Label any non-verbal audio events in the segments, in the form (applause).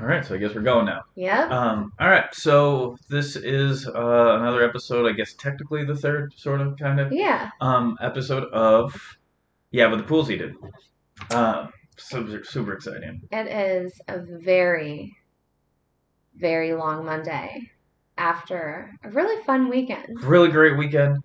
All right, so I guess we're going now. Yeah. Um, all right, so this is uh, another episode. I guess technically the third, sort of, kind of, yeah. um, episode of yeah, with the pools he did. Um, super, super exciting. It is a very, very long Monday after a really fun weekend. Really great weekend,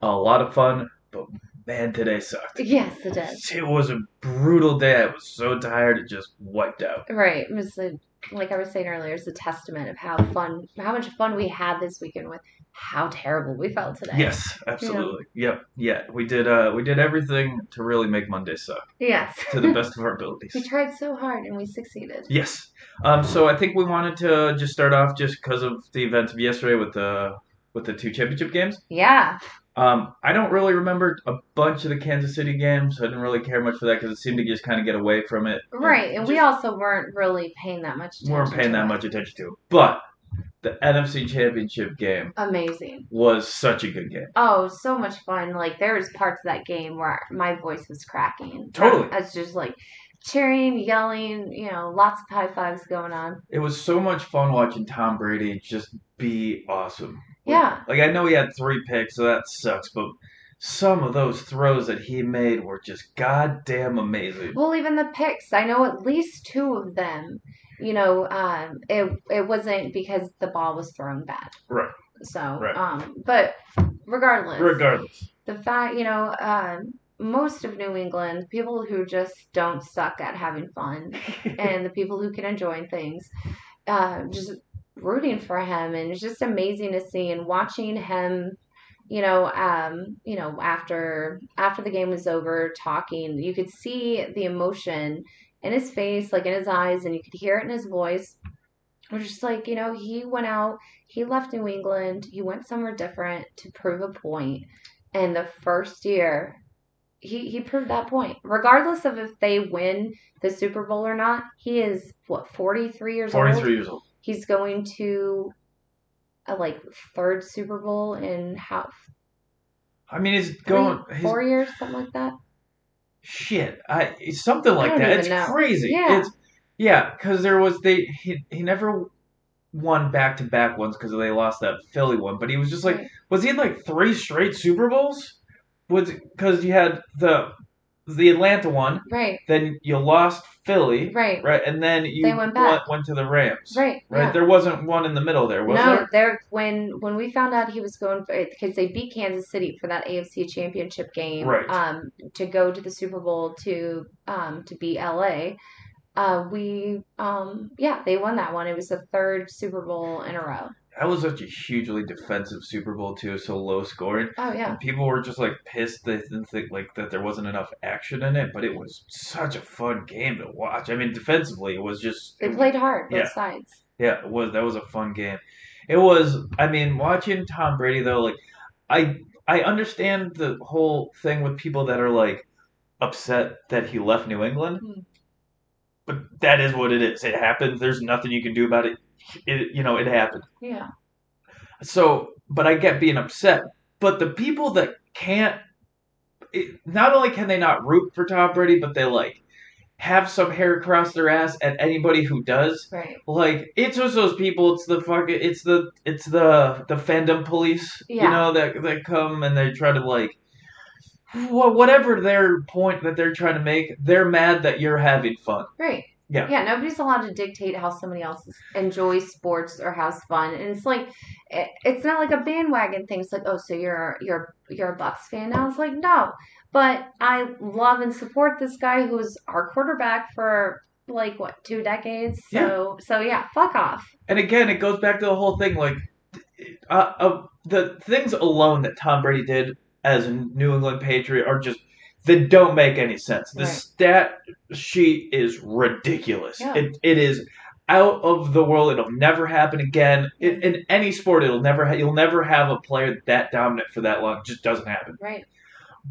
a lot of fun, but man, today sucked. Yes, it did. It was a brutal day. I was so tired, it just wiped out. Right. It was a, like I was saying earlier, is a testament of how fun, how much fun we had this weekend with how terrible we felt today. Yes, absolutely. Yep, yeah. We did. Uh, we did everything to really make Monday suck Yes. to the best (laughs) of our abilities. we tried so hard and we succeeded. Yes. Um, so I think we wanted to just start off just because of the events of yesterday with the with the two championship games. Yeah. Um, I don't really remember a bunch of the Kansas City games. I didn't really care much for that because it seemed to just kind of get away from it. Right. And we also weren't really paying that much attention. We weren't paying to that it. much attention to it. But the NFC Championship game Amazing. was such a good game. Oh, so much fun. Like there was parts of that game where my voice was cracking. Totally. I was just like cheering, yelling, you know, lots of high fives going on. It was so much fun watching Tom Brady just be awesome. Yeah. Like I know he had three picks, so that sucks, but some of those throws that he made were just goddamn amazing. Well, even the picks, I know at least two of them, you know, um, it it wasn't because the ball was thrown bad. Right. So, Right. um, but regardless, Regardless. the fact, you know, um, most of New England, people who just don't suck at having fun, (laughs) and the people who can enjoy things, uh, just rooting for him, and it's just amazing to see and watching him. You know, um, you know, after after the game was over, talking, you could see the emotion in his face, like in his eyes, and you could hear it in his voice. Was just like, you know, he went out, he left New England, he went somewhere different to prove a point, and the first year he he proved that point. Regardless of if they win the Super Bowl or not, he is what forty three years old. 43 years old. He's going to a like third Super Bowl in half. I mean, he's three, going. He's, four years, something like that. shit, I it's something like don't that. It's know. crazy. Yeah. It's yeah, because there was they he he never won back to back ones because they lost that Philly one, but he was just like was he in like three straight Super Bowls? Was because you had the the Atlanta one, Right, then you lost Philly, right, right, and then you They went back. went to the Rams, right, right. yeah. There wasn't one in the middle there, was no, there? there when when we found out he was going for because they beat Kansas City for that AFC Championship game, Right. Um, to go to the Super Bowl to um to beat LA. Uh, we um yeah they won that one. It was the third Super Bowl in a row. That was such a hugely defensive Super Bowl too, so low scoring. Oh yeah, And people were just like pissed they didn't think like that there wasn't enough action in it, but it was such a fun game to watch. I mean, defensively, it was just they played hard both Yeah. sides. yeah, it was that was a fun game. It was. I mean, watching Tom Brady though, like I I understand the whole thing with people that are like upset that he left New England, Hmm. but that is what it is. It happens. There's nothing you can do about it. It you know it happened. Yeah, So, but I get being upset. But the people that can't, it, not only can they not root for Tom Brady, but they like have some hair across their ass at anybody who does. right. Like it's just those people. It's the fucking. It's the. It's the the fandom police. Yeah. You know that that come and they try to like. wha- Whatever their point that they're trying to make, they're mad that you're having fun. Right. Yeah. Yeah, nobody's allowed to dictate how somebody else enjoys sports or has fun. And it's like it, it's not like a bandwagon thing. It's like, "Oh, so you're you're you're a Bucks fan now?" It's like, "No." But I love and support this guy who's our quarterback for like what, two decades. So so yeah, fuck off. And again, it goes back to the whole thing. Like, uh, uh, the things alone that Tom Brady did as a New England Patriot are just that don't make any sense. The Right. stat sheet is ridiculous. Yeah. It it is out of the world. It'll never happen again in, in any sport. It'll never. Ha- you'll never have a player that dominant for that long. It just doesn't happen. Right.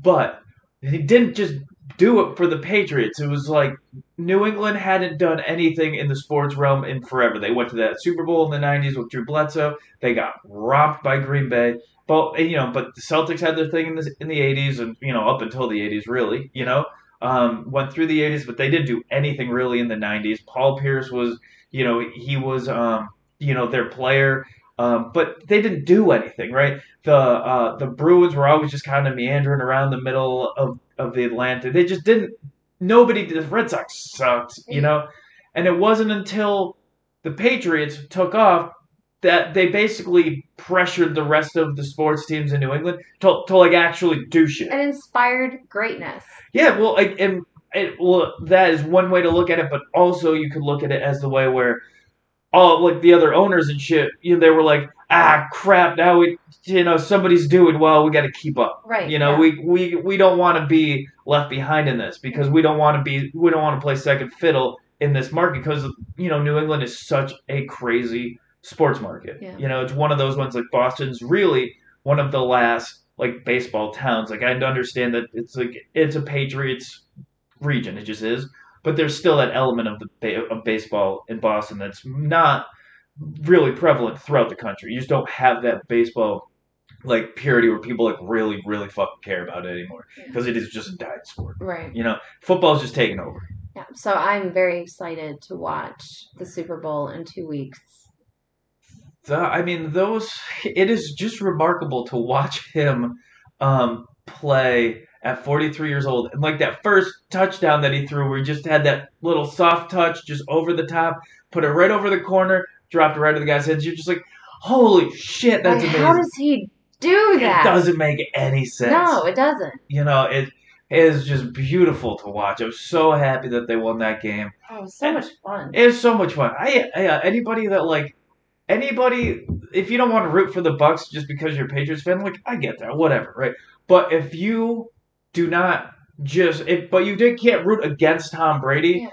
But he didn't just do it for the Patriots. It was like New England hadn't done anything in the sports realm in forever. They went to that Super Bowl in the '90s with Drew Bledsoe. They got romped by Green Bay. But you know, but the Celtics had their thing in the in the '80s, and you know, up until the '80s, really, you know. Um, went through the 80s, but they didn't do anything really in the 90s. Paul Pierce was, you know, he was, um, you know, their player, um, but they didn't do anything, right? The uh, the Bruins were always just kind of meandering around the middle of, of the Atlantic. They just didn't. Nobody. The Red Sox sucked, you know, and it wasn't until the Patriots took off that they basically pressured the rest of the sports teams in New England to, to like actually do shit. And inspired greatness. Yeah, well, like, and it, well, that is one way to look at it, but also you could look at it as the way where all like the other owners and shit, you know, they were like, ah, crap, now we, you know, somebody's doing well, we got to keep up. Right. You know, yeah. we we we don't want to be left behind in this because we don't want to be we don't want to play second fiddle in this market because you know New England is such a crazy sports market. Yeah. You know, it's one of those ones like Boston's really one of the last like baseball towns. Like I understand that it's like it's a Patriots region, it just is, but there's still that element of the of baseball in Boston that's not really prevalent throughout the country. You just don't have that baseball like purity where people like really really fucking care about it anymore Yeah. because it is just a dying sport. Right. You know, football's just taking over. Yeah. So I'm very excited to watch the Super Bowl in two weeks. The, I mean, those. It is just remarkable to watch him um, play at 43 years old, and like that first touchdown that he threw, where he just had that little soft touch, just over the top, put it right over the corner, dropped it right to the guy's head. You're just like, holy shit, that's Like, amazing. how does he do that? It doesn't make any sense. No, it doesn't. You know, it, it is just beautiful to watch. I'm so happy that they won that game. Oh, it was so much fun. It was so much fun. I, I uh, anybody that like anybody if you don't want to root for the Bucks just because you're a Patriots fan, like I get that, whatever, right? But if you do not just if but you did can't root against Tom Brady. Yeah.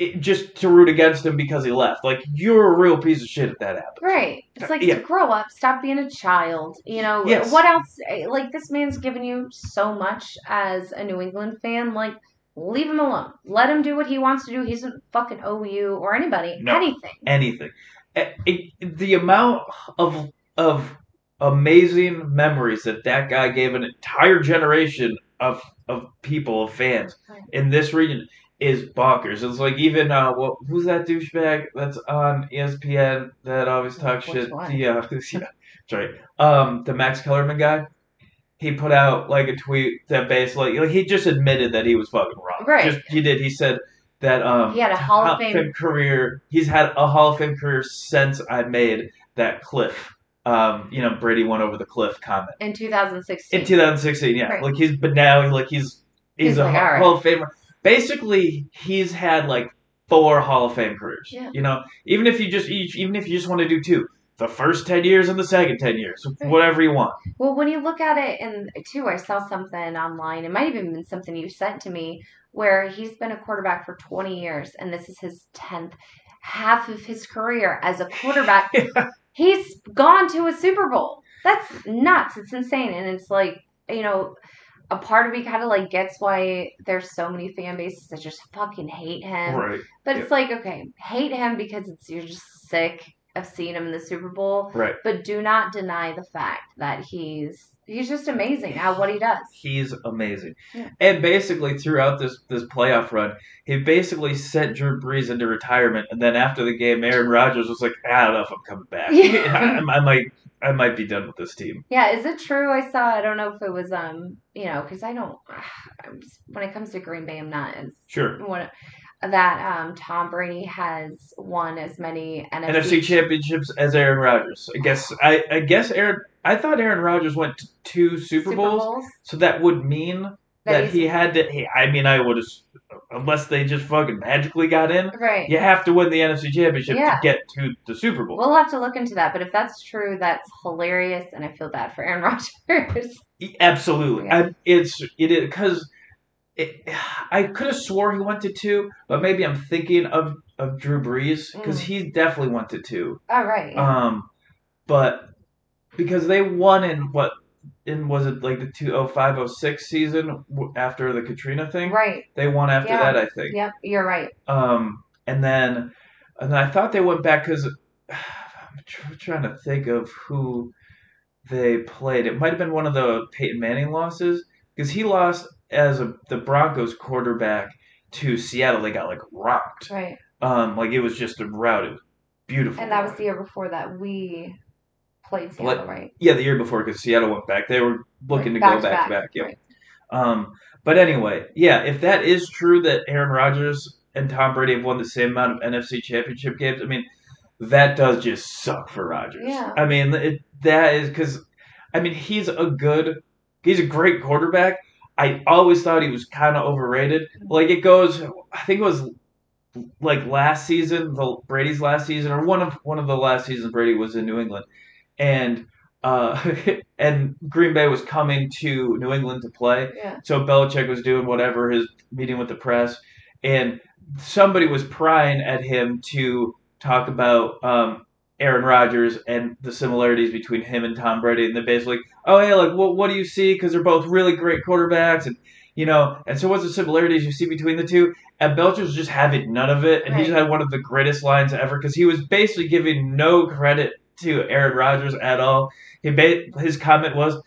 It, just to root against him because he left, like you're a real piece of shit if that happens. Right. It's like Yeah. to grow up, stop being a child. You know, Yes. what else? Eh, like, this man's given you so much as a New England fan. Like, leave him alone. Let him do what he wants to do. He doesn't fucking owe you or anybody No. anything. anything. Eh, it- the amount of of amazing memories that that guy gave an entire generation of of people of fans in this region is bonkers. It's like even uh, what who's that douchebag that's on ESPN that always talks Which shit? one? The uh, (laughs) yeah, right. Um, the Max Kellerman guy. He put out like a tweet that basically like he just admitted that he was fucking wrong. Right. Just he did. He said that um He had a Hall of Fame- career. He's had a Hall of Fame career since I made that cliff. Um, you know, Brady went over the cliff comment In 2016. in 2016. Yeah, Right. like he's but now he's like he's he's, He's a like, Hall, all right. Hall of Famer. Basically, he's had like four Hall of Fame careers. Yeah. You know, even if you just each, even if you just want to do two, the first ten years and the second ten years, Right. whatever you want. Well, when you look at it, and too, I saw something online. It might have even been something you sent to me, where he's been a quarterback for 20 years, and this is his 10th half of his career as a quarterback. (laughs) He's gone to a Super Bowl. That's nuts. It's insane, and it's like you know, a part of me kind of like gets why there's so many fan bases that just fucking hate him. Right. But it's like, okay, hate him because it's you're just sick of seeing him in the Super Bowl Right. but do not deny the fact that he's he's just amazing at what he does. He's amazing. Yeah. And basically throughout this this playoff run, he basically sent Drew Brees into retirement and then after the game Aaron Rodgers was like, I don't know if I'm coming back. Yeah. (laughs) I, I might I might be done with this team. Yeah, is it true? I saw. I don't know if it was um, you know, because I don't. (sighs) When it comes to Green Bay, I'm not as Sure. what that um Tom Brady has won as many NFC, NFC championships as Aaron Rodgers. I guess I, I guess Aaron I thought Aaron Rodgers went to two Super, Bowls, so that would mean that, he's- he had to he, I mean I would have unless they just fucking magically got in, right. you have to win the NFC championship Yeah. to get to the Super Bowl. We'll have to look into that, but if that's true, that's hilarious, and I feel bad for Aaron (laughs) Rodgers. Absolutely, Yeah. I, it's it is because it, I could have swore he went to two, but maybe I'm thinking of of Drew Brees because Mm. he definitely went to two. All right. yeah. Um, but because they won in what in was it like the 2005-06 season after the Katrina thing? right. They won after Yeah. that, I think. Yep. You're right. Um, and then and then I thought they went back because (sighs) I'm tr- trying to think of who they played. It might have been one of the Peyton Manning losses because he lost as a the Broncos quarterback to Seattle, they got like rocked. Right. Um, like it was just a rout. It was beautiful. And that was the year before that we played Seattle, right? yeah, the year before because Seattle went back. They were looking to go back to back. Yeah. Right. Um, but anyway, yeah, if that is true that Aaron Rodgers and Tom Brady have won the same amount of NFC Championship games, I mean, that does just suck for Rodgers. Yeah. I mean, it, that is because, I mean, he's a good, he's a great quarterback. I always thought he was kind of overrated. Like it goes, I think it was like last season, the Brady's last season, or one of one of the last seasons Brady was in New England, and uh, (laughs) and Green Bay was coming to New England to play. Yeah. So Belichick was doing whatever his meeting with the press, and somebody was prying at him to talk about um, Aaron Rodgers and the similarities between him and Tom Brady, and they're basically, oh hey, like what what do you see? Because they're both really great quarterbacks, and you know, and so what's the similarities you see between the two? And Belichick's just having none of it, and he just had one of the greatest lines ever because he was basically giving no credit to Aaron Rodgers at all. He ba- his comment was,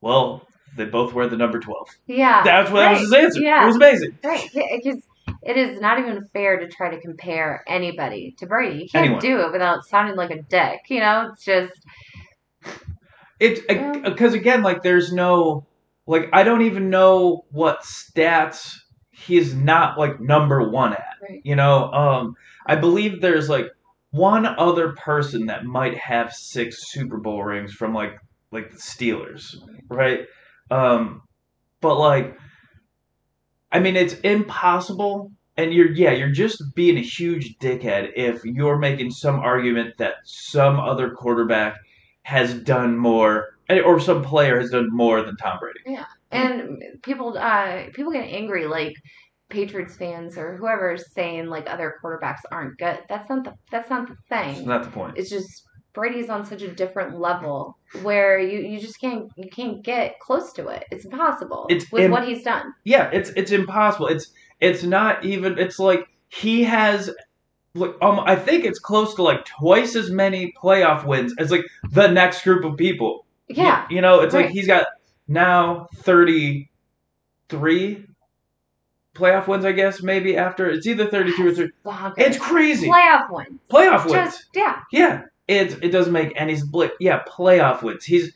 "Well, they both wear the number 12. Yeah. That's what that was his answer. Yeah. It was amazing. Right, because it is not even fair to try to compare anybody to Brady. You can't Anyone. do it without sounding like a dick. You know, it's just It's Yeah. because again, like there's no like I don't even know what stats he's not like number one at. Right. You know, um, I believe there's like one other person that might have six Super Bowl rings from like like the Steelers, right? Um, but like, I mean, it's impossible. And you're yeah, you're just being a huge dickhead if you're making some argument that some other quarterback has done more, or some player has done more than Tom Brady. Yeah, and people uh people get angry like Patriots fans or whoever's saying like other quarterbacks aren't good. That's not the that's not the That's thing. not the point. It's just Brady's on such a different level where you, you just can't you can't get close to it. It's impossible It's with im- what he's done. Yeah, it's it's impossible. It's it's not even. It's like he has. Like, um, I think it's close to like twice as many playoff wins as like the next group of people. Yeah. You, you know, it's like he's got now thirty three playoff wins. I guess maybe after it's either thirty two or three. Bonkers. It's crazy. playoff wins. playoff wins. Just yeah. Yeah, it it doesn't make any split. Yeah, playoff wins. He's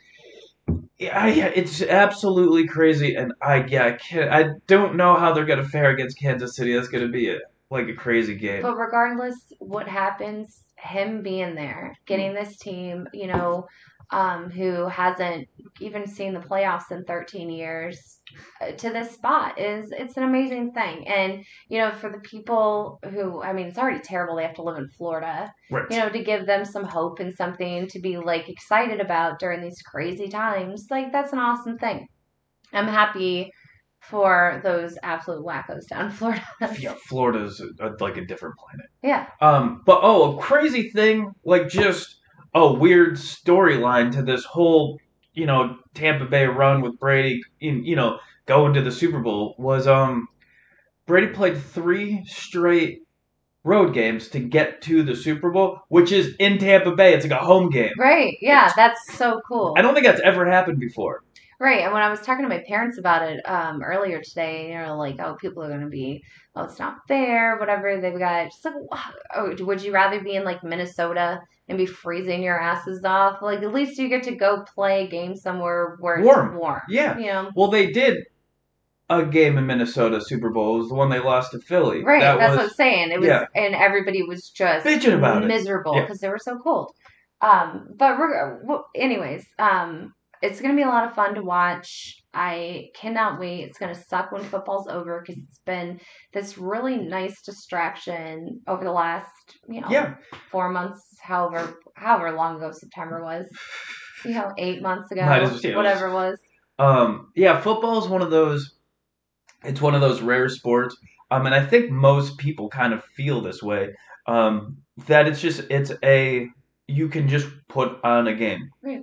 yeah, it's absolutely crazy, and I yeah, I. I don't know how they're gonna fare against Kansas City. That's gonna be a, like a crazy game. But regardless what happens, him being there, getting this team, you know, um, who hasn't even seen the playoffs in 13 years uh, to this spot is it's an amazing thing. And you know, for the people who I mean, it's already terrible they have to live in Florida. Right. You know, to give them some hope and something to be like excited about during these crazy times, like that's an awesome thing. I'm happy for those absolute wackos down in Florida. (laughs) yeah, Florida's a, like a different planet. yeah. Um, but oh, a crazy thing, like just a weird storyline to this whole, you know, Tampa Bay run with Brady, in you know, going to the Super Bowl was um, Brady played three straight road games to get to the Super Bowl, which is in Tampa Bay. It's like a home game. Right. Yeah, that's so cool. I don't think that's ever happened before. Right. And when I was talking to my parents about it um, earlier today, you know, like, oh, people are going to be, oh, it's not fair, whatever. They've got, just like, oh, would you rather be in like Minnesota and be freezing your asses off? Like, at least you get to go play a game somewhere where it's Warm. warm. Yeah. You know? Well, they did a game in Minnesota Super Bowl. It was the one they lost to Philly. Right. That that's what was I'm saying. It was, yeah. and everybody was just Bitching about miserable Yeah. because they were so cold. Um, but we're, well, anyways, um, it's gonna be a lot of fun to watch. I cannot wait. It's gonna suck when football's over because it's been this really nice distraction over the last, you know, yeah. four months, however, however long ago September was. You know, eight months ago, Might as well- yeah, it was- whatever it was. Um, yeah, football is one of those. It's one of those rare sports. Um, and I think most people kind of feel this way. Um, that it's just it's a you can just put on a game. Right.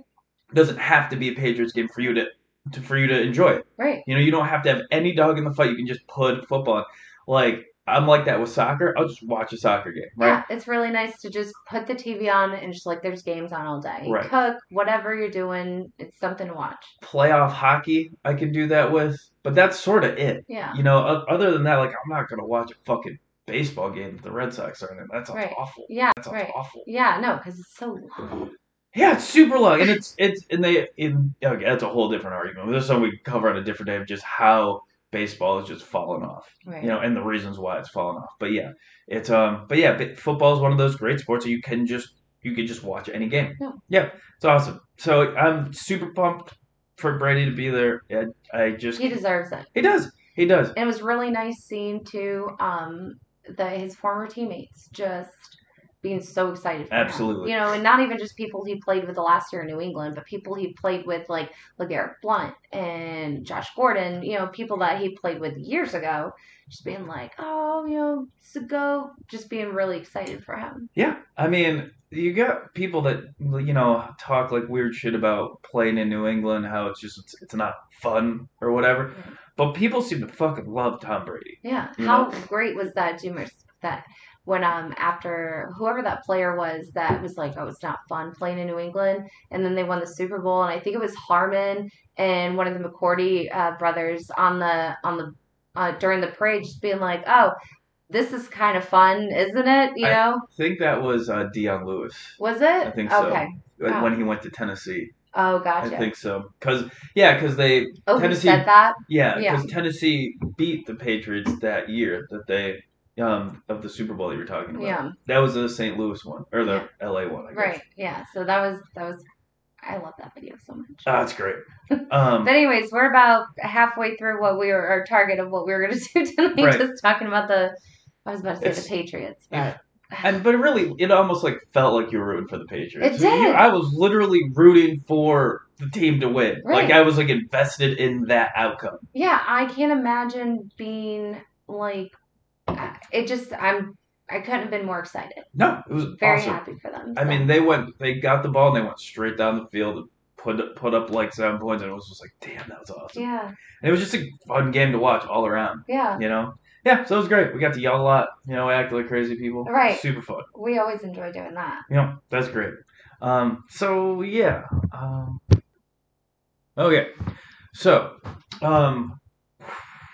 It doesn't have to be a Patriots game for you to, to for you to enjoy. Right. You know, you don't have to have any dog in the fight. You can just put football. Like I'm like that with soccer. I'll just watch a soccer game, right? Yeah, it's really nice to just put the TV on and just like there's games on all day. Right. Cook, whatever you're doing, it's something to watch. Playoff hockey, I can do that with, but that's sort of it. Yeah. You know, other than that, like I'm not gonna watch a fucking baseball game if the Red Sox are in it. That sounds Right. awful. Yeah, That sounds right. awful. Yeah, no, because it's so long. Yeah, it's super long, and it's it's and they in okay, that's a whole different argument. This is something we cover on a different day of just how baseball is just falling off, Right. you know, and the reasons why it's falling off. But yeah, it's um, but yeah, ba- football is one of those great sports that you can just you can just watch any game. Yeah. yeah, it's awesome. So I'm super pumped for Brady to be there. I, I just he deserves it. he does he does. And it was really nice seeing too um the his former teammates just being so excited for him. Absolutely. You know, and not even just people he played with the last year in New England, but people he played with like LeGarrette Blunt and Josh Gordon, you know, people that he played with years ago, just being like, Oh, you know, so go just being really excited for him. Yeah, I mean, you got people that you know talk like weird shit about playing in New England, how it's just it's, it's not fun or whatever. Right. But people seem to fucking love Tom Brady. Yeah. How know? great was that that when um after whoever that player was that was like, Oh, it's not fun playing in New England and then they won the Super Bowl and I think it was Harmon and one of the McCourty uh, brothers on the on the uh, during the parade just being like, Oh, this is kind of fun, isn't it? You I- know? I think that was uh, Dion Lewis Was it? I think so. Okay. when Oh. when he went to Tennessee. Oh gotcha. I think so. Cause yeah, cause they oh, Tennessee- said that? yeah, Yeah. because Tennessee beat the Patriots that year that they um of the Super Bowl that you were talking about. Yeah. That was the St. Louis one or the L.A. one. I guess. Right. Yeah. So that was that was I love that video so much. Oh, that's great. Um, (laughs) But anyways, we're about halfway through what we were our target of what we were going (laughs) to do tonight. Right. Just talking about the, I was about to say It's- the Patriots, but (sighs) And but really, it almost like felt like you were rooting for the Patriots. It did. You- I was literally rooting for the team to win. Right. Like I was like invested in that outcome. yeah, I can't imagine being like, it just I'm I couldn't have been more excited. No, it was Very awesome. happy for them. I mean, they went, they got the ball and they went straight down the field, and put put up like seven points, and it was just like, damn, that was awesome. yeah, And it was just a fun game to watch all around. yeah, You know. Yeah, so it was great. We got to yell a lot. You know, we act like crazy people. Right. Super fun. we always enjoy doing that. You know, that's great. Um, so yeah. Um, okay. So, um,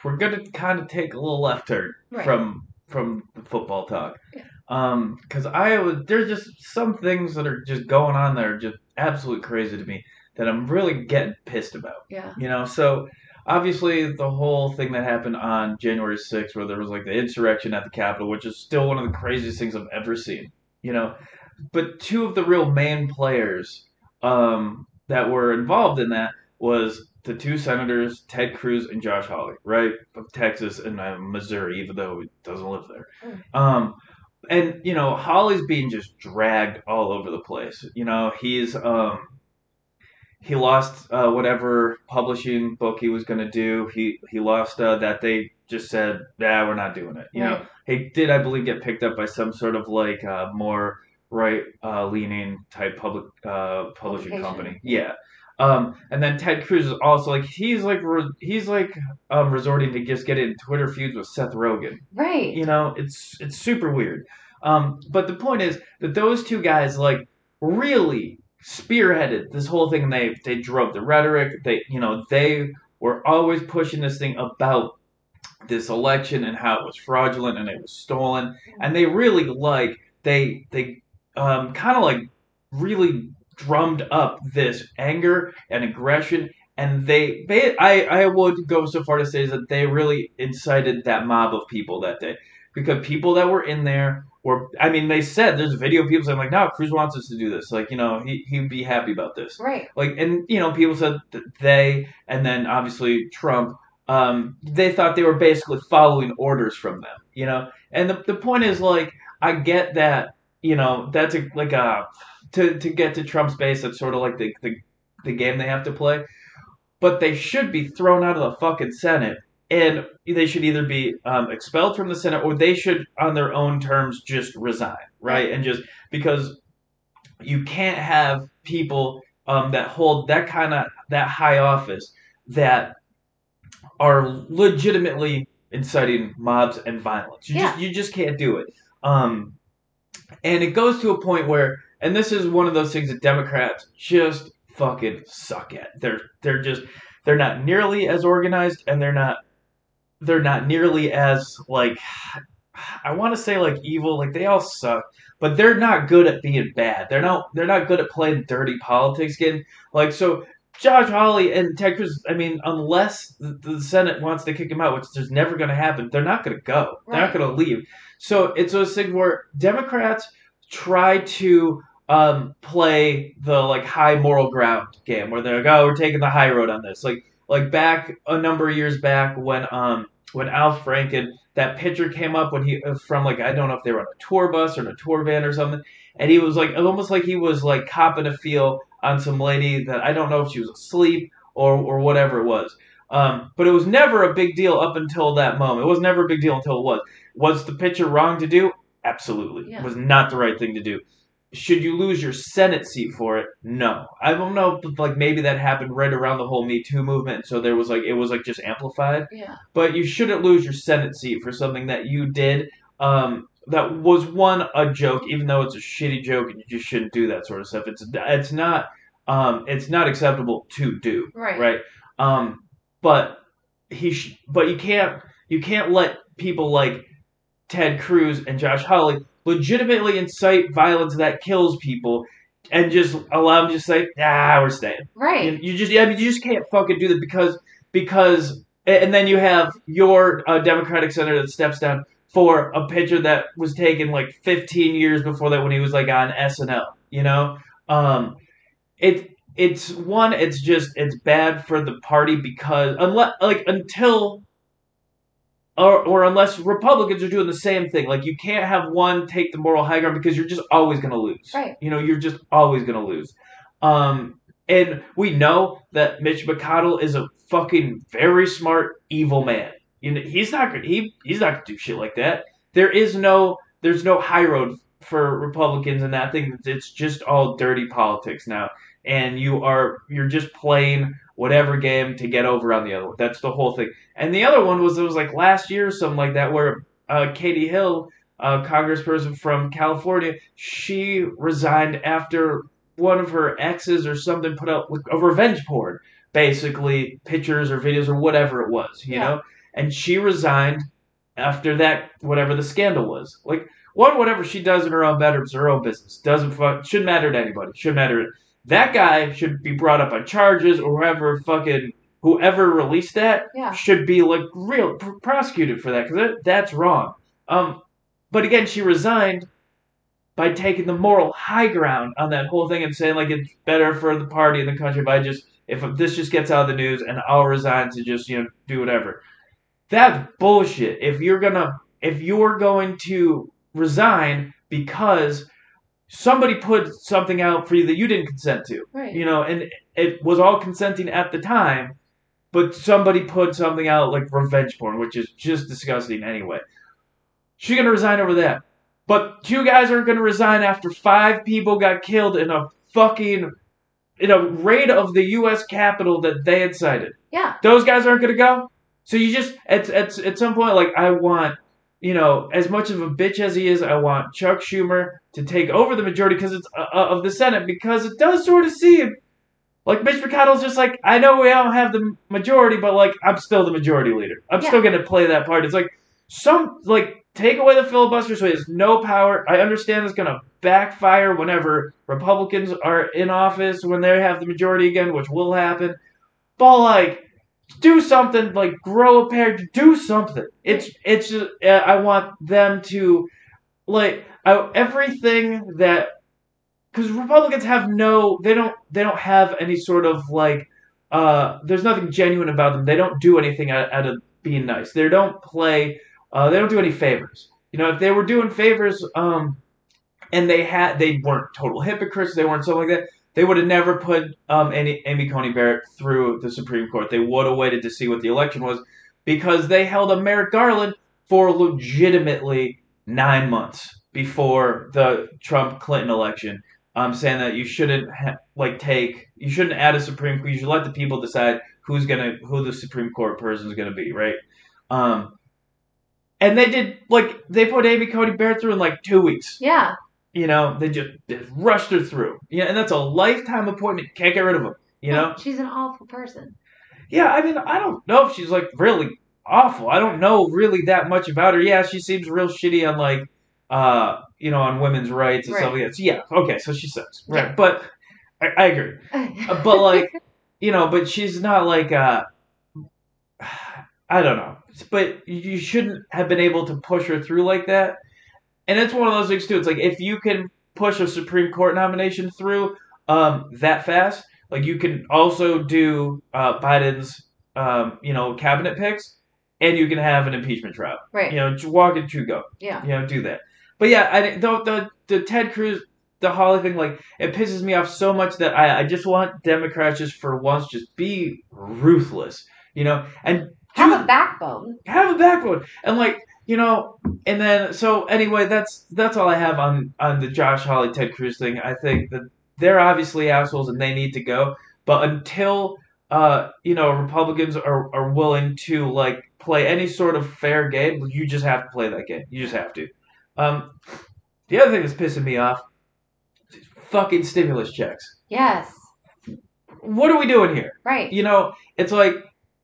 we're gonna kind of take a little left turn Right. from from the football talk. Yeah. Um, because I was there's just some things that are just going on that are just absolutely crazy to me that I'm really getting pissed about. Yeah, You know, so obviously the whole thing that happened on January 6th, where there was like the insurrection at the Capitol, which is still one of the craziest things I've ever seen. You know, but two of the real main players um, that were involved in that was the two senators, Ted Cruz and Josh Hawley, right, of Texas and uh, Missouri, even though he doesn't live there. Mm. Um, and you know, Hawley's being just dragged all over the place. You know, he's um, he lost uh, whatever publishing book he was going to do. He he lost uh, that they just said, "Yeah, we're not doing it." You know, he did, I believe, get picked up by some sort of like uh, more right uh, leaning type public uh, publishing company. Yeah. Um, and then Ted Cruz is also like he's like re- he's like um, resorting to just getting Twitter feuds with Seth Rogen. right. You know, it's it's super weird. Um, but the point is that those two guys like really spearheaded this whole thing. And they they drove the rhetoric. They you know they were always pushing this thing about this election and how it was fraudulent and it was stolen. And they really like they they um, kind of like really drummed up this anger and aggression and they they I, I would go so far to say that they really incited that mob of people that day. Because people that were in there were I mean they said there's a video people saying like no Cruz wants us to do this. Like you know he he'd be happy about this. Right. like and you know people said that they and then obviously Trump um they thought they were basically following orders from them you know? And the, the point is like I get that you know that's a like a to to get to Trump's base that's sort of like the the, the game they have to play but they should be thrown out of the fucking Senate and they should either be um, expelled from the Senate or they should on their own terms just resign right and just because you can't have people um, that hold that kind of that high office that are legitimately inciting mobs and violence. You Yeah. just you just can't do it. Um, and it goes to a point where, and this is one of those things that Democrats just fucking suck at. They're they're just they're not nearly as organized, and they're not they're not nearly as like I want to say like evil. Like they all suck, but they're not good at being bad. They're not they're not good at playing dirty politics. Getting like so. Josh Hawley and Ted Cruz. I mean, unless the, the Senate wants to kick him out, which is never going to happen, they're not going to go. They're not going to leave. So it's a things where Democrats try to um, play the like high moral ground game, where they're like, "Oh, we're taking the high road on this." Like like back a number of years back when um when Al Franken that picture came up when he uh, from like I don't know if they were on a tour bus or in a tour van or something, and he was like almost like he was like copping a feel on some lady that I don't know if she was asleep or or whatever it was. Um, but it was never a big deal up until that moment. It was never a big deal until it was. Was the picture wrong to do? Absolutely. Yeah. It was not the right thing to do. Should you lose your Senate seat for it? No. I don't know if like maybe that happened right around the whole Me Too movement, so there was like it was like just amplified. Yeah. But you shouldn't lose your Senate seat for something that you did. Um, that was one a joke, even though it's a shitty joke, and you just shouldn't do that sort of stuff. It's it's not um, it's not acceptable to do Right. right? Um, but he, sh- but you can't, you can't let people like Ted Cruz and Josh Hawley legitimately incite violence that kills people, and just allow them to just say, "Ah, we're staying." Right. You, you just, yeah, I mean, you just can't fucking do that because, because, and then you have your uh, Democratic senator that steps down for a picture that was taken like 15 years before that when he was like on SNL. You know, um, it it's one it's just it's bad for the party because unless like until or, or unless republicans are doing the same thing. Like you can't have one take the moral high ground because you're just always going to lose. Right. you know you're just always going to lose. Um and we know that mitch mcconnell is a fucking very smart evil man. You know he's not gonna he, he's not gonna do shit like that. There is no there's no high road for republicans in that thing. It's just all dirty politics now and you are you're just playing whatever game to get over on the other one. That's the whole thing. And the other one was it was like last year or something like that where uh, Katie Hill, a congressperson from California, she resigned after one of her exes or something put out like, a revenge porn, basically pictures or videos or whatever it was, you Yeah. know. And she resigned after that, whatever the scandal was. Like one, whatever she does in her own bedroom is her own business. Doesn't fuck, shouldn't matter to anybody. Shouldn't matter. That guy should be brought up on charges, or whoever fucking whoever released that Yeah. should be like real pr- prosecuted for that because that, that's wrong. Um, but again, she resigned by taking the moral high ground on that whole thing and saying like it's better for the party and the country by just if this just gets out of the news and I'll resign to just you know do whatever. That's bullshit. If you're gonna if you're going to resign because somebody put something out for you that you didn't consent to, Right. you know, and it was all consenting at the time, but somebody put something out like revenge porn, which is just disgusting anyway. She's gonna resign over that. But two guys aren't gonna resign after five people got killed in a fucking in a raid of the U.S. Capitol that they incited. Yeah. Those guys aren't gonna go. So you just at at at some point, like I want, you know, as much of a bitch as he is, I want Chuck Schumer to take over the majority because it's uh, uh, of the Senate because it does sort of seem like Mitch McConnell's just like I know we don't have the majority, but like I'm still the majority leader. I'm Yeah. still gonna play that part. It's like some like take away the filibuster so he has no power. I understand it's gonna backfire whenever Republicans are in office when they have the majority again, which will happen. But like do something like grow a pair do something. It's it's just uh, i want them to like I, everything that because republicans have no they don't they don't have any sort of like uh there's nothing genuine about them. They don't do anything out, out of being nice. They don't play uh they don't do any favors. You know if they were doing favors um and they had they weren't total hypocrites they weren't something like that they would have never put um, Amy, Amy Coney Barrett through the Supreme Court. They would have waited to see what the election was because they held a Merrick Garland for legitimately nine months before the Trump Clinton election. I'm saying that you shouldn't ha- like take you shouldn't add a Supreme Court. You should let the people decide who's gonna who the Supreme Court person is gonna be, right? Um, and they did like they put Amy Coney Barrett through in like two weeks. Yeah. You know, they just, just rushed her through. Yeah, and that's a lifetime appointment. Can't get rid of them. You know. She's an awful person. Yeah, I mean, I don't know if she's like really awful. I don't know really that much about her. Yeah, she seems real shitty on like, uh, you know, on women's rights and stuff like that. So, yeah, okay, so she sucks, right? Yeah. But I, I agree. (laughs) But like, you know, but she's not like, uh, (sighs) I don't know. But you shouldn't have been able to push her through like that. And it's one of those things too. It's like if you can push a Supreme Court nomination through um, that fast, like you can also do uh, Biden's, um, you know, cabinet picks, and you can have an impeachment trial. right. You know, walk and chew go. Yeah. You know, do that. But yeah, I the the, the Ted Cruz, the Hawley thing, like it pisses me off so much that I I just want Democrats just for once just be ruthless. You know, and Have a backbone. have a backbone and like you know and then so anyway that's that's all i have on on the josh hawley ted cruz thing. I think that they're obviously assholes and they need to go but until uh you know republicans are are willing to like play any sort of fair game you just have to play that game. You just have to. Um the other thing that's pissing me off is fucking stimulus checks. Yes. what are we doing here? Right. you know, it's like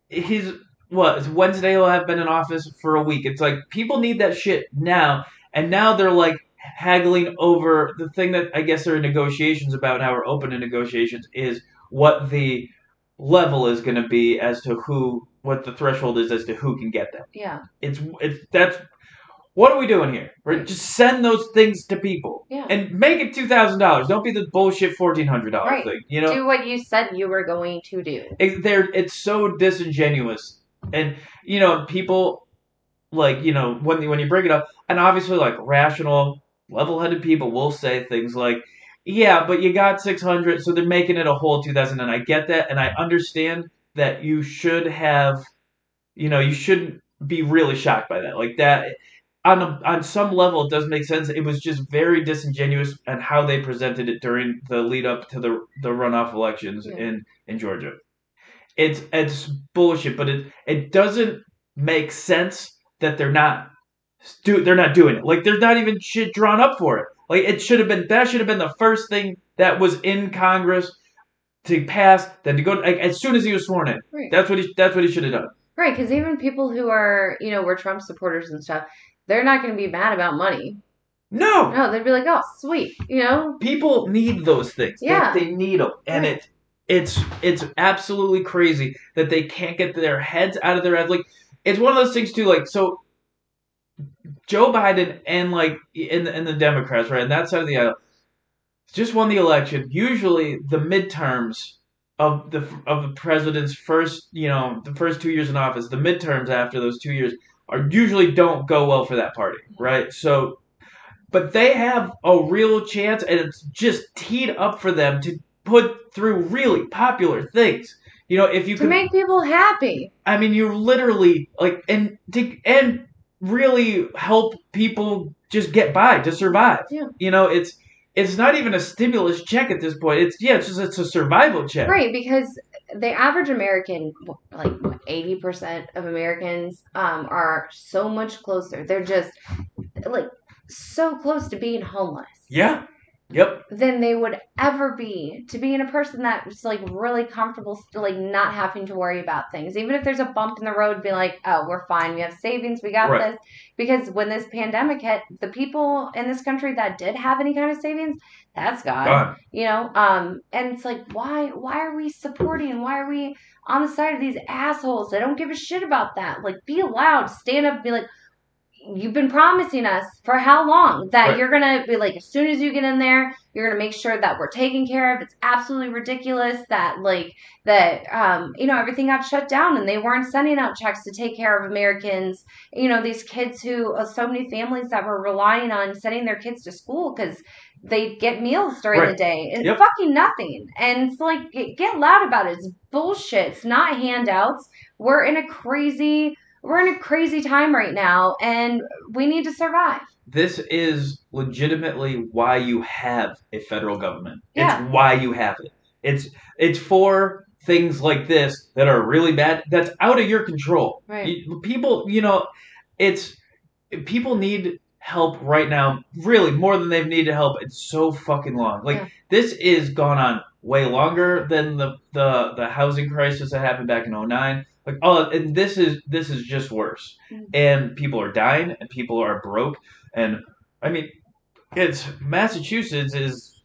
he's what it's Wednesday will have been in office for a week. It's like people need that shit now, and now they're like haggling over the thing that I guess there are negotiations about now or open to negotiations is what the level is going to be as to who what the threshold is as to who can get them. Yeah. It's it's that's what are we doing here? Right? Just send those things to people Yeah. and make it two thousand dollars. Don't be the bullshit fourteen hundred dollars Right. thing. You know, do what you said you were going to do. it, they're it's so disingenuous and you know people like you know when when you bring it up and obviously like rational level-headed people will say things like yeah but you got 600 so they're making it a whole 2000 and i get that and i understand that you should have you know you shouldn't be really shocked by that. Like that on a, on some level it does make sense. It was just very disingenuous and how they presented it during the lead up to the the runoff elections Yeah. in in georgia it's it's bullshit, but it it doesn't make sense that they're not stu- they're not doing it. Like there's not even shit drawn up for it. Like it should have been that should have been the first thing that was in Congress to pass. Then to go like as soon as he was sworn in. Right. That's what he that's what he should have done. Right, because even people who are, you know, were Trump supporters and stuff, they're not going to be mad about money. No, No, they'd be like, oh, sweet, you know? people need those things. They- Yeah. they, need them, and Right. it it's it's absolutely crazy that they can't get their heads out of their head. Like it's one of those things too. Like so, Joe Biden and like in the, the Democrats, right, and that side of the aisle, just won the election. Usually, the midterms of the of the president's first, you know, the first two years in office, the midterms after those two years are usually don't go well for that party, right? So but they have a real chance, and it's just teed up for them to put through really popular things. You know, if you To can, make people happy. I mean, you literally like and to, and really help people just get by to survive. Yeah. You know, it's it's not even a stimulus check at this point. It's yeah, it's just it's a survival check. Right, because the average American, like eighty percent of Americans, um, are so much closer. They're just like so close to being homeless Yeah. Yep. than they would ever be to being a person that's like really comfortable, still like not having to worry about things. Even if there's a bump in the road, be like, oh, we're fine. We have savings. We got Right. this. Because when this pandemic hit, the people in this country that did have any kind of savings, that's gone Gone. you know um and it's like why why are we supporting why are we on the side of these assholes that don't give a shit about that like be allowed stand up be like you've been promising us for how long that Right. you're gonna be like as soon as you get in there you're gonna make sure that we're taken care of it's absolutely ridiculous that like that um you know everything got shut down and they weren't sending out checks to take care of americans you know these kids who uh, so many families that were relying on sending their kids to school because they get meals during the day. It's Yep. fucking nothing. And it's like, get loud about it. It's bullshit. It's not handouts. We're in a crazy, we're in a crazy time right now, and we need to survive. This is legitimately why you have a federal government. Yeah. It's why you have it. It's it's for things like this that are really bad that's out of your control. Right. People, you know, it's people need help right now, really more than they've needed help in so fucking long. Like Yeah. this is gone on way longer than the the the housing crisis that happened back in 09. Like oh, and this is this is just worse. Mm. And people are dying, and people are broke, and I mean, it's Massachusetts is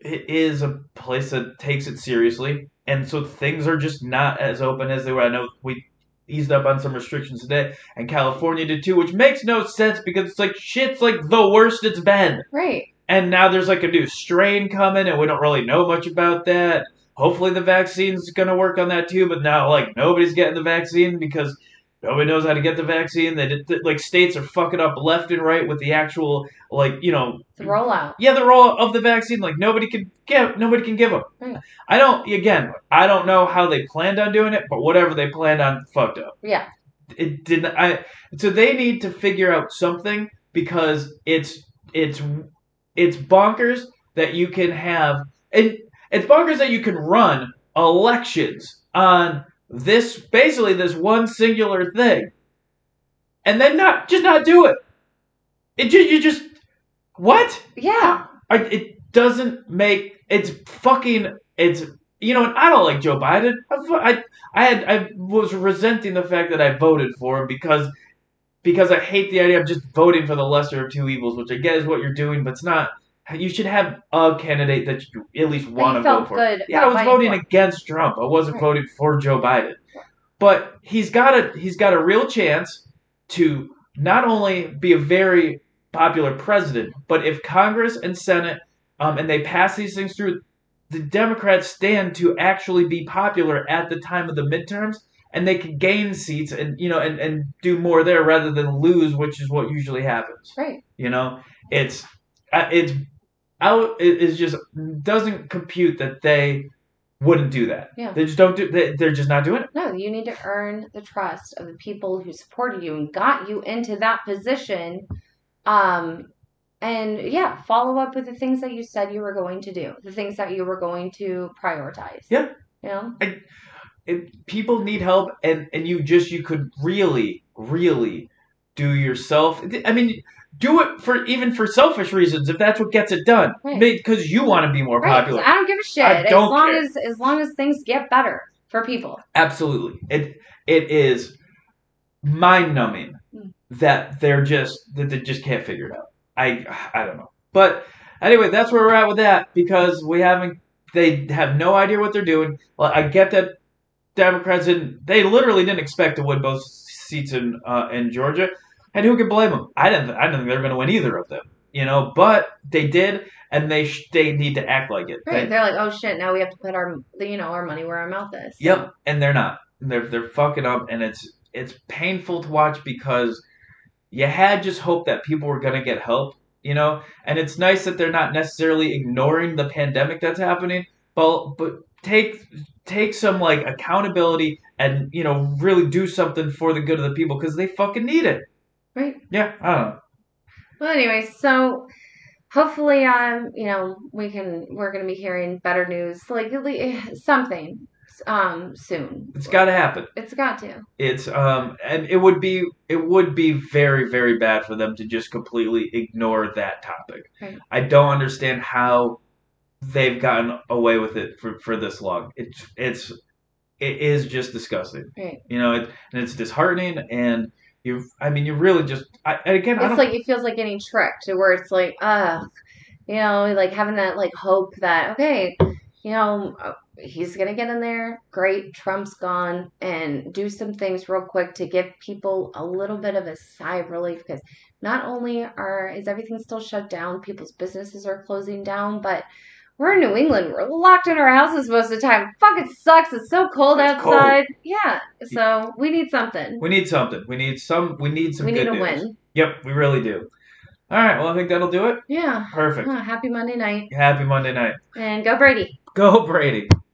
it is a place that takes it seriously, and so things are just not as open as they were. I know we eased up on some restrictions today, and California did too, which makes no sense because it's like shit's like the worst it's been, Right. and now there's like a new strain coming, and we don't really know much about that. Hopefully, the vaccine's gonna work on that too, but now like nobody's getting the vaccine because nobody knows how to get the vaccine. They did, like states are fucking up left and right with the actual like you know The rollout. yeah, the role of the vaccine, like nobody can give, nobody can give them. Right. I don't. Again, I don't know how they planned on doing it, but whatever they planned on, fucked up. Yeah. It didn't. I. So they need to figure out something because it's it's it's bonkers that you can have and it's bonkers that you can run elections on this basically this one singular thing, and then not just not do it. It ju- you just what? Yeah. I, it doesn't make it's fucking it's you know and I don't like Joe Biden. I I, I had I was resenting the fact that I voted for him because because I hate the idea of just voting for the lesser of two evils, which I get is what you're doing, but it's not. You should have a candidate that you at least want to vote for. good Yeah, I was voting voting for. against Trump. I wasn't Right. voting for Joe Biden. But he's got a he's got a real chance to not only be a very popular president, but if Congress and Senate um, and they pass these things through, the Democrats stand to actually be popular at the time of the midterms, and they can gain seats and you know and, and do more there rather than lose, which is what usually happens. Right. You know, it's uh, it's out. It is just doesn't compute that they wouldn't do that. Yeah. They just don't do. They, they're just not doing it. No, you need to earn the trust of the people who supported you and got you into that position. Um, and yeah, follow up with the things that you said you were going to do, the things that you were going to prioritize. Yeah. You know? It, people need help, and and you just you could really really do yourself. I mean. Do it for even for selfish reasons if that's what gets it done, Right. because you want to be more Right. popular. I don't give a shit. I as long care. as as long as things get better for people. Absolutely. It it is mind numbing Mm. that they're just that they just can't figure it out. I I don't know. But anyway, that's where we're at with that because we haven't they have no idea what they're doing. Well, I get that Democrats didn't they literally didn't expect to win both seats in uh, in Georgia. And who can blame them? I didn't I didn't think they were going to win either of them. You know, but they did and they sh- they need to act like it. Right. They- They're like, oh shit, now we have to put our you know, our money where our mouth is. Yep, and they're not. They're they're fucking up, and it's it's painful to watch because you had just hoped that people were gonna get help, you know. And it's nice that they're not necessarily ignoring the pandemic that's happening, but but take take some like accountability and you know really do something for the good of the people because they fucking need it. Right. Yeah, I don't know. Well, anyway, so hopefully, um, you know, we can we're gonna be hearing better news, like (sighs) something, um, soon. It's got to happen. It's got to. It's um and it would be it would be very very bad for them to just completely ignore that topic. Right. I don't understand how they've gotten away with it for, for this long. It's it's it is just disgusting. Right. You know, it, and it's disheartening and you I mean you really just I again I It's like it feels like getting tricked, to where it's like, ugh, you know, like having that like hope that okay, you know, uh, he's gonna get in there. Great, Trump's gone, and do some things real quick to give people a little bit of a sigh of relief because not only are is everything still shut down, people's businesses are closing down, but we're in New England. We're locked in our houses most of the time. Fucking sucks. It's so cold It's cold. outside. Yeah. So we need something. we need something. We need some we need some We good need a news. win. Yep, we really do. All right, well I think that'll do it. Yeah. Perfect. Huh, happy Monday night. Happy Monday night. And go Brady. Go Brady.